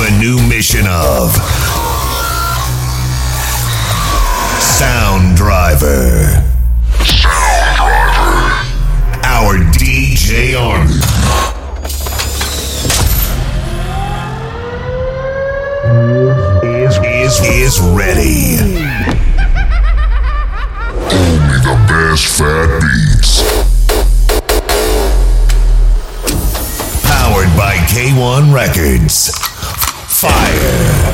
a new mission of Sound Driver. Sound Driver. Our DJ Army. Is, is, is ready. Only the best fat beats. Powered by K1 Recordz. Fire.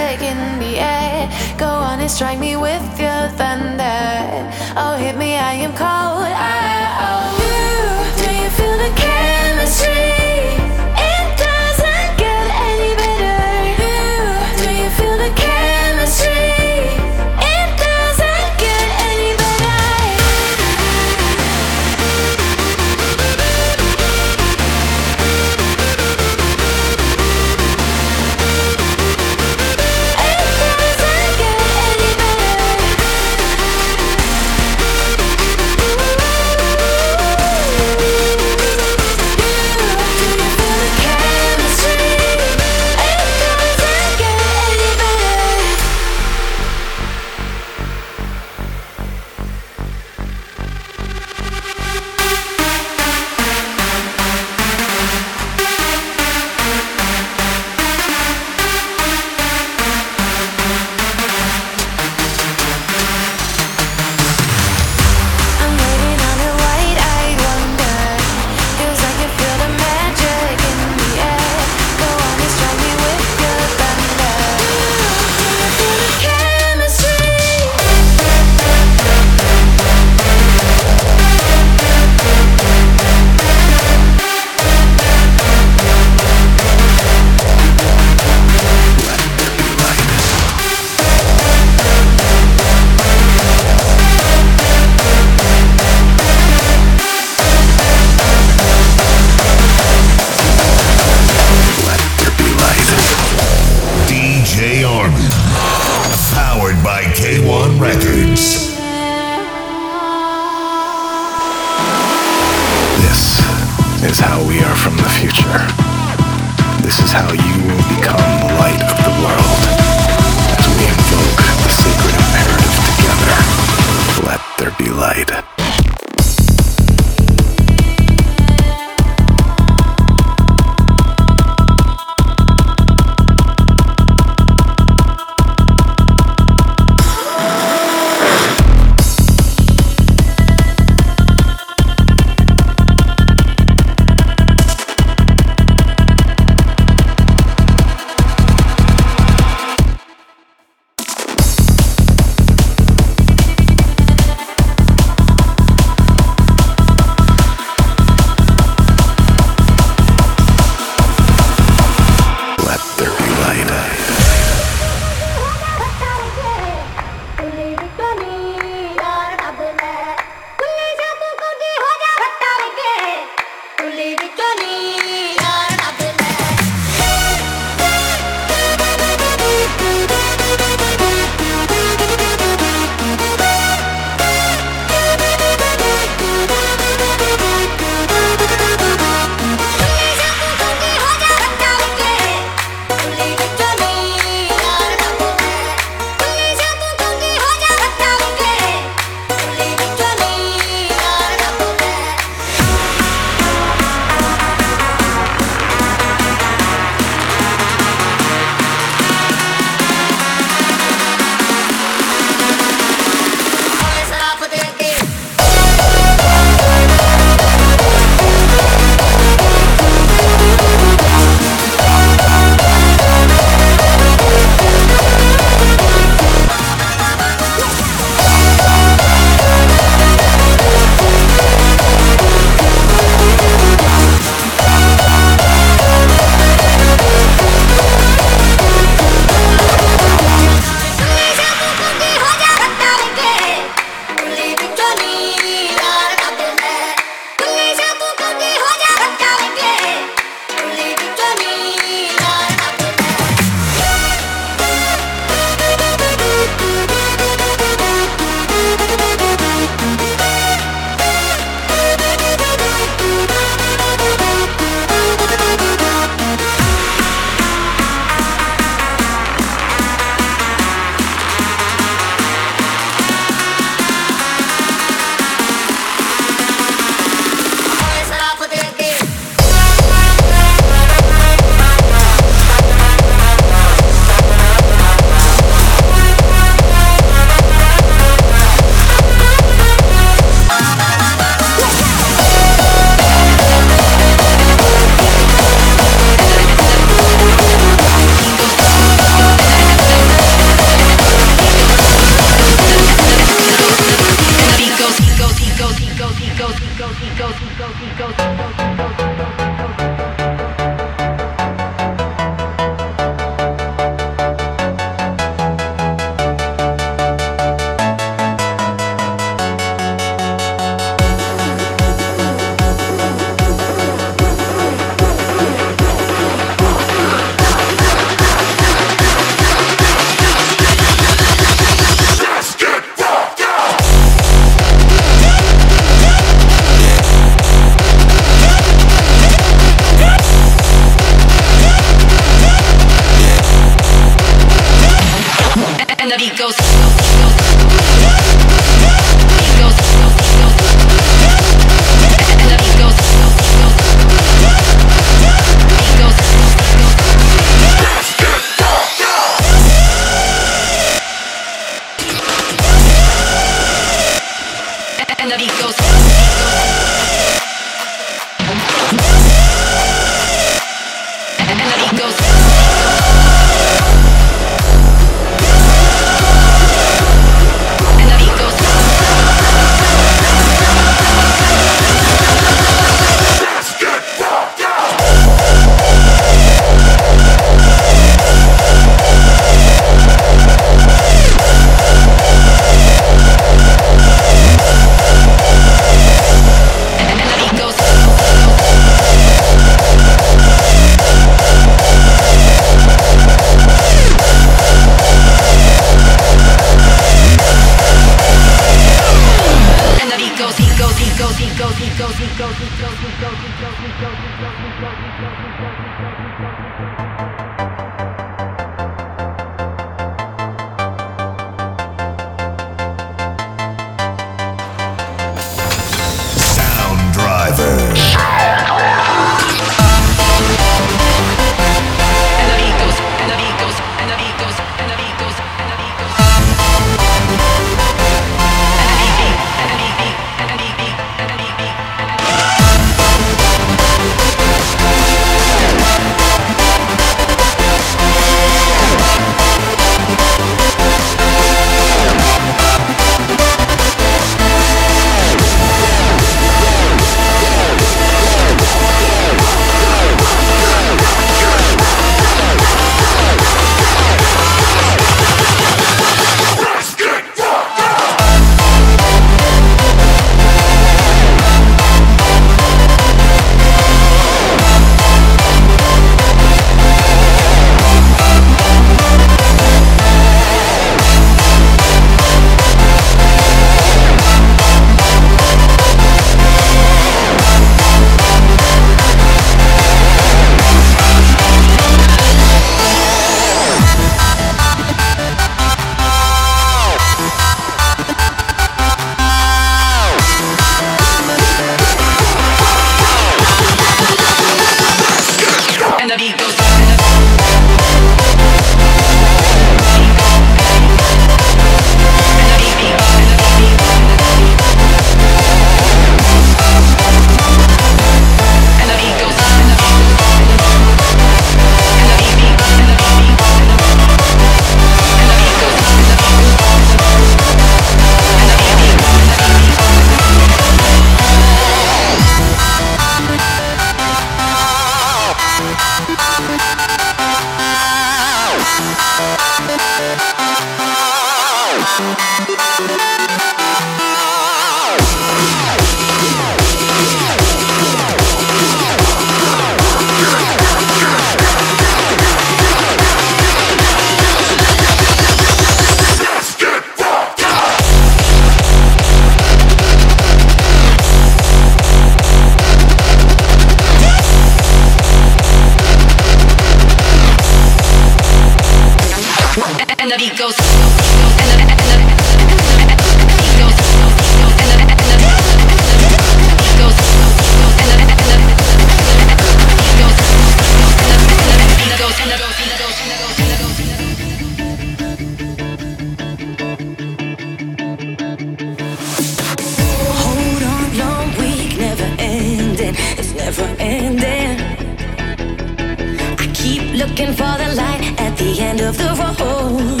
of the road.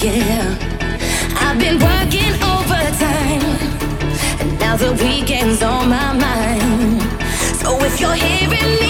Yeah, I've been working overtime, and now the weekend's on my mind. So if you're hearing me.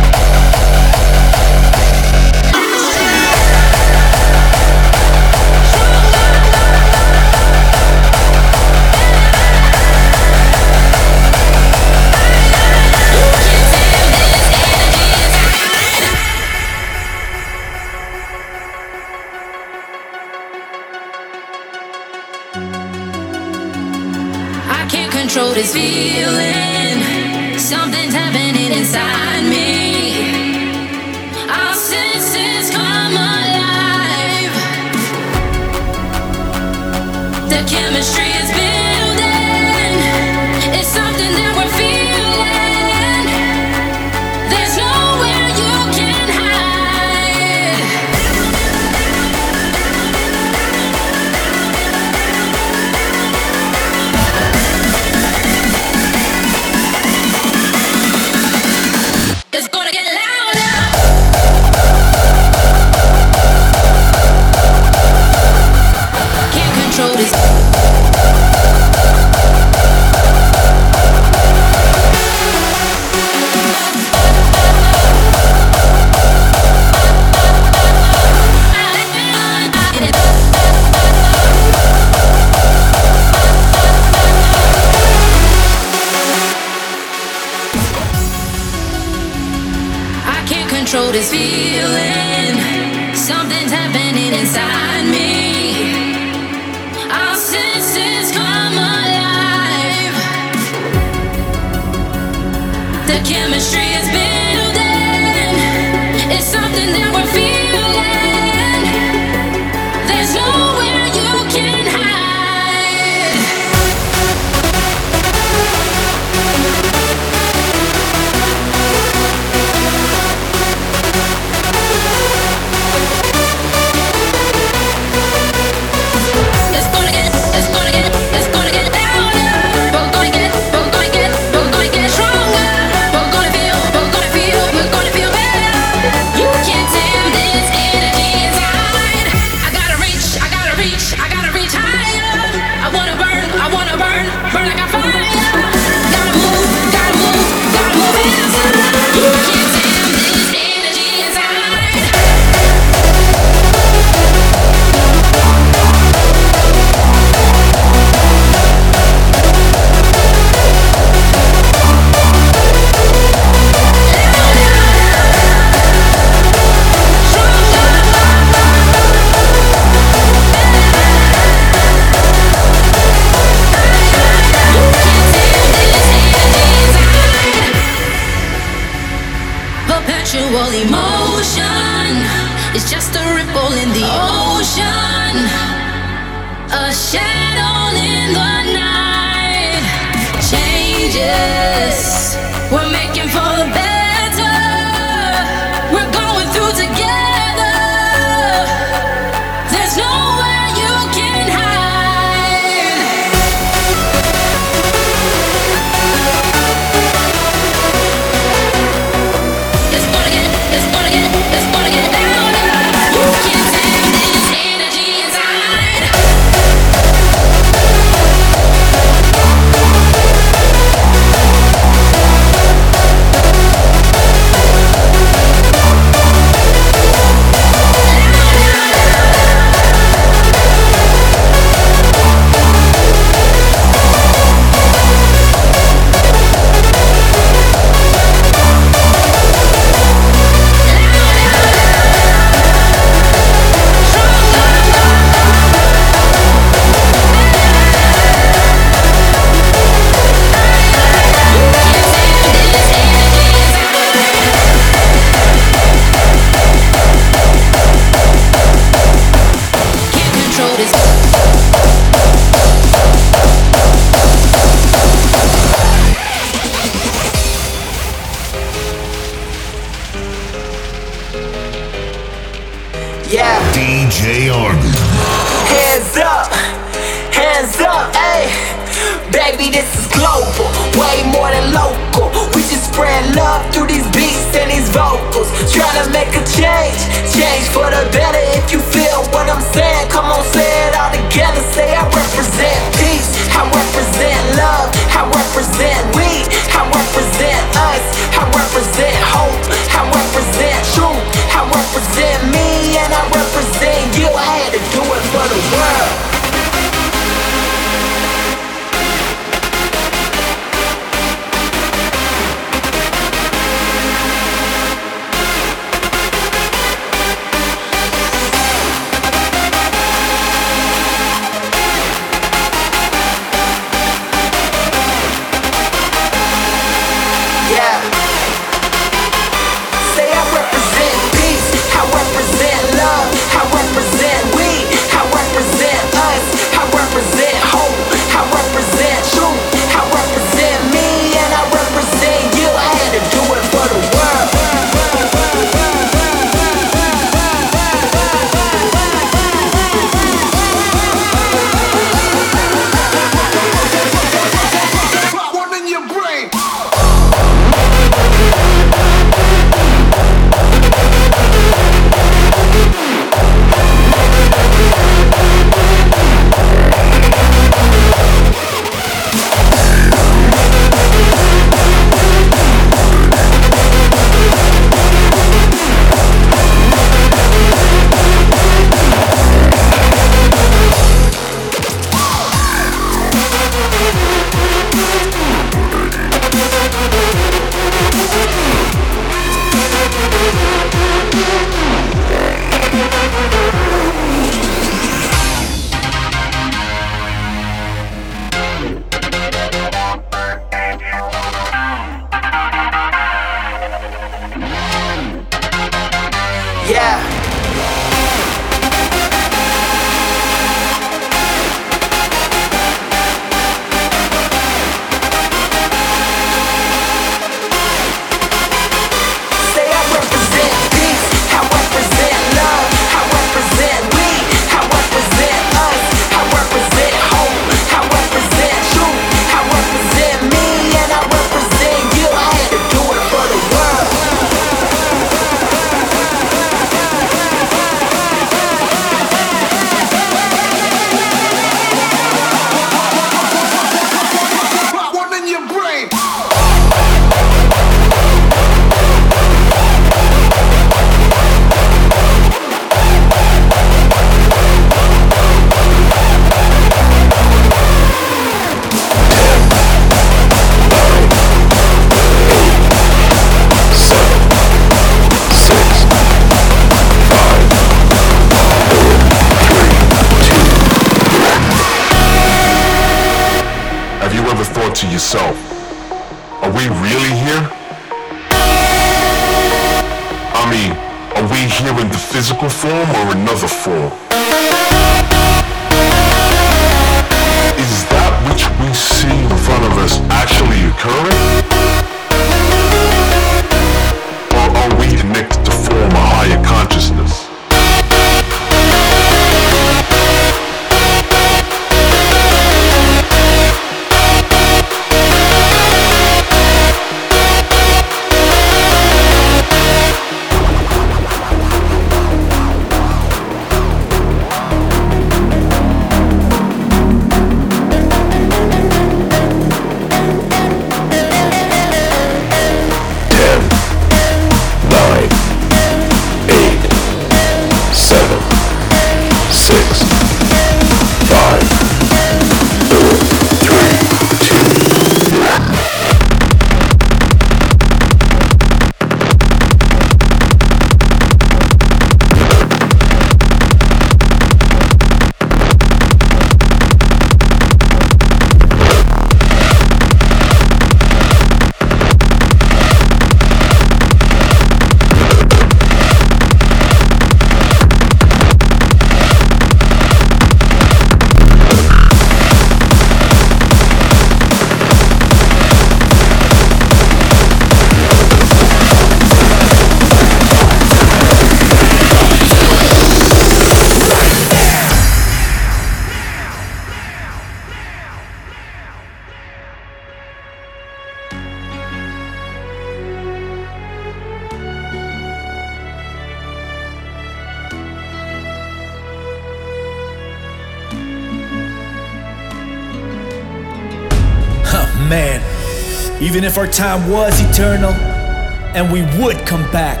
Even if our time was eternal, and we would come back,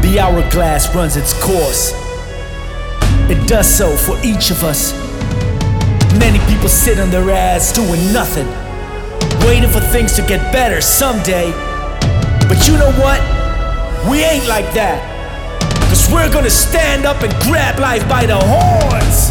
the hourglass runs its course. It does so for each of us. Many people sit on their ass doing nothing, waiting for things to get better someday. But you know what? We ain't like that. Cause we're gonna stand up and grab life by the horns.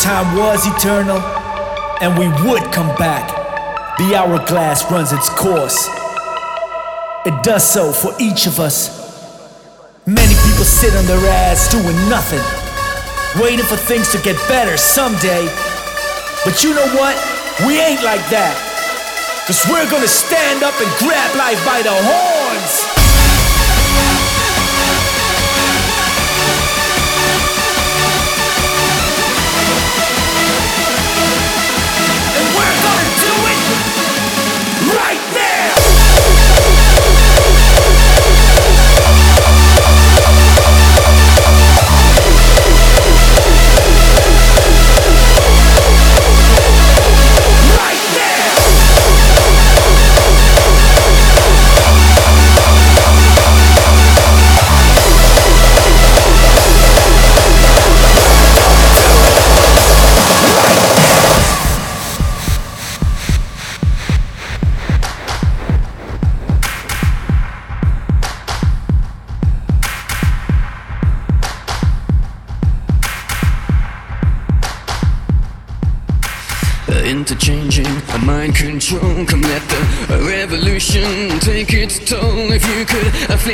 Time was eternal, and we would come back, the hourglass runs its course. It does so for each of us. Many people sit on their ass doing nothing, waiting for things to get better someday. But you know what? We ain't like that. Cause we're gonna stand up and grab life by the horns.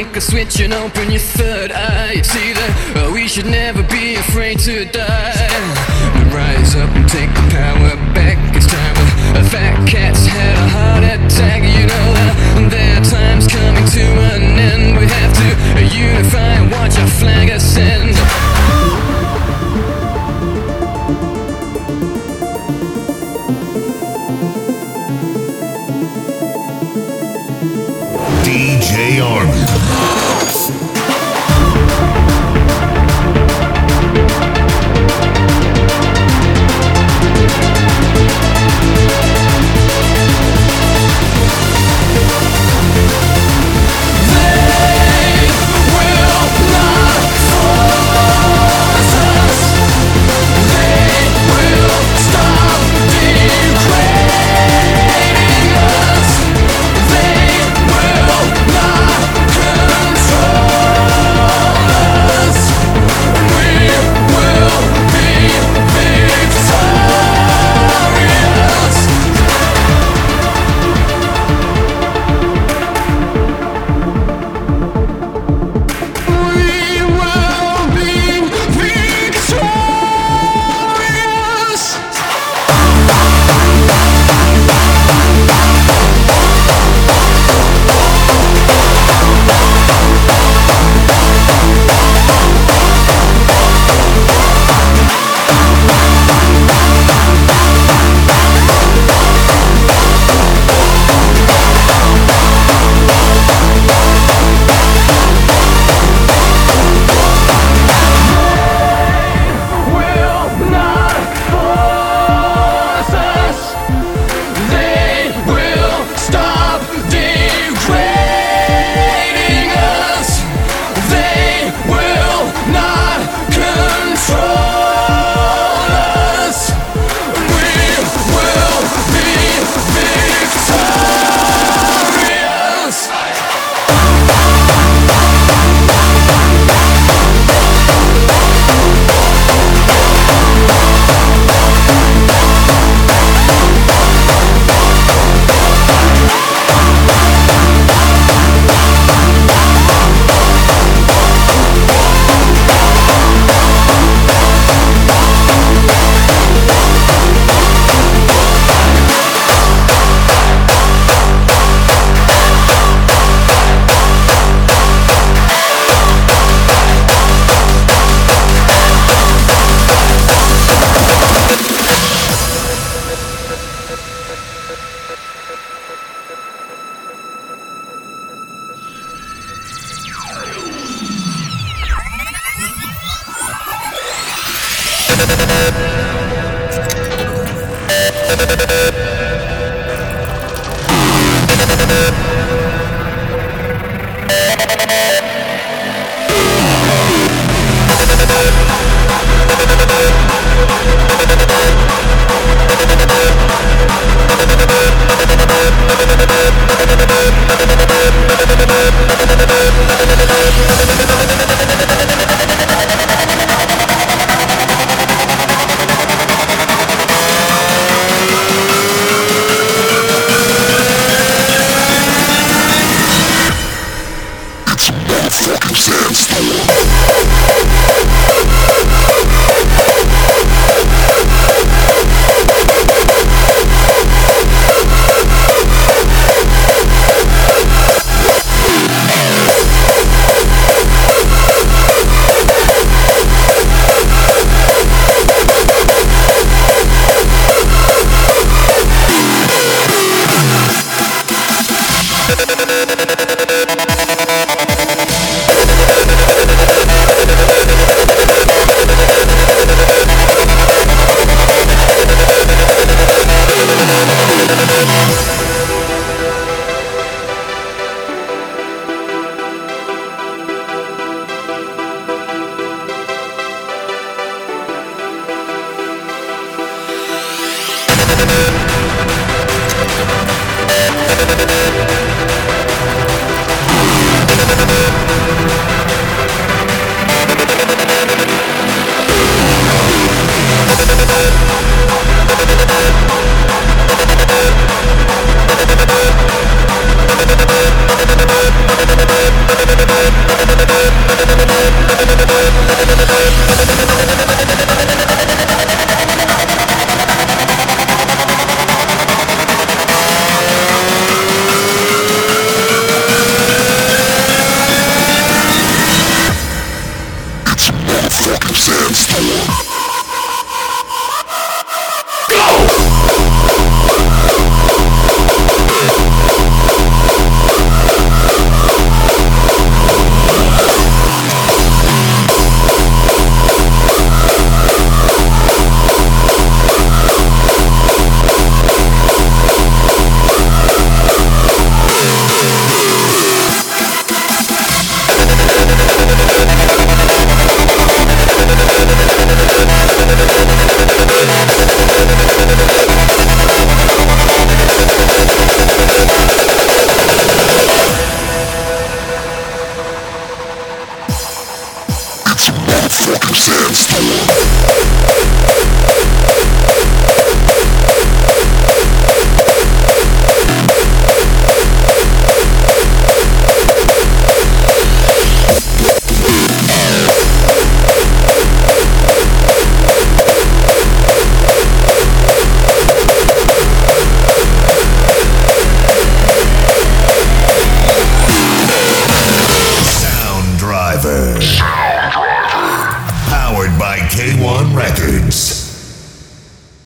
Flick a switch and open your third eye, see that uh, we should never be afraid to die. Rise up and take the power back. It's time. A fat cat's had a heart attack. You know that their time's coming to an end. We have to unify and watch our flag ascend.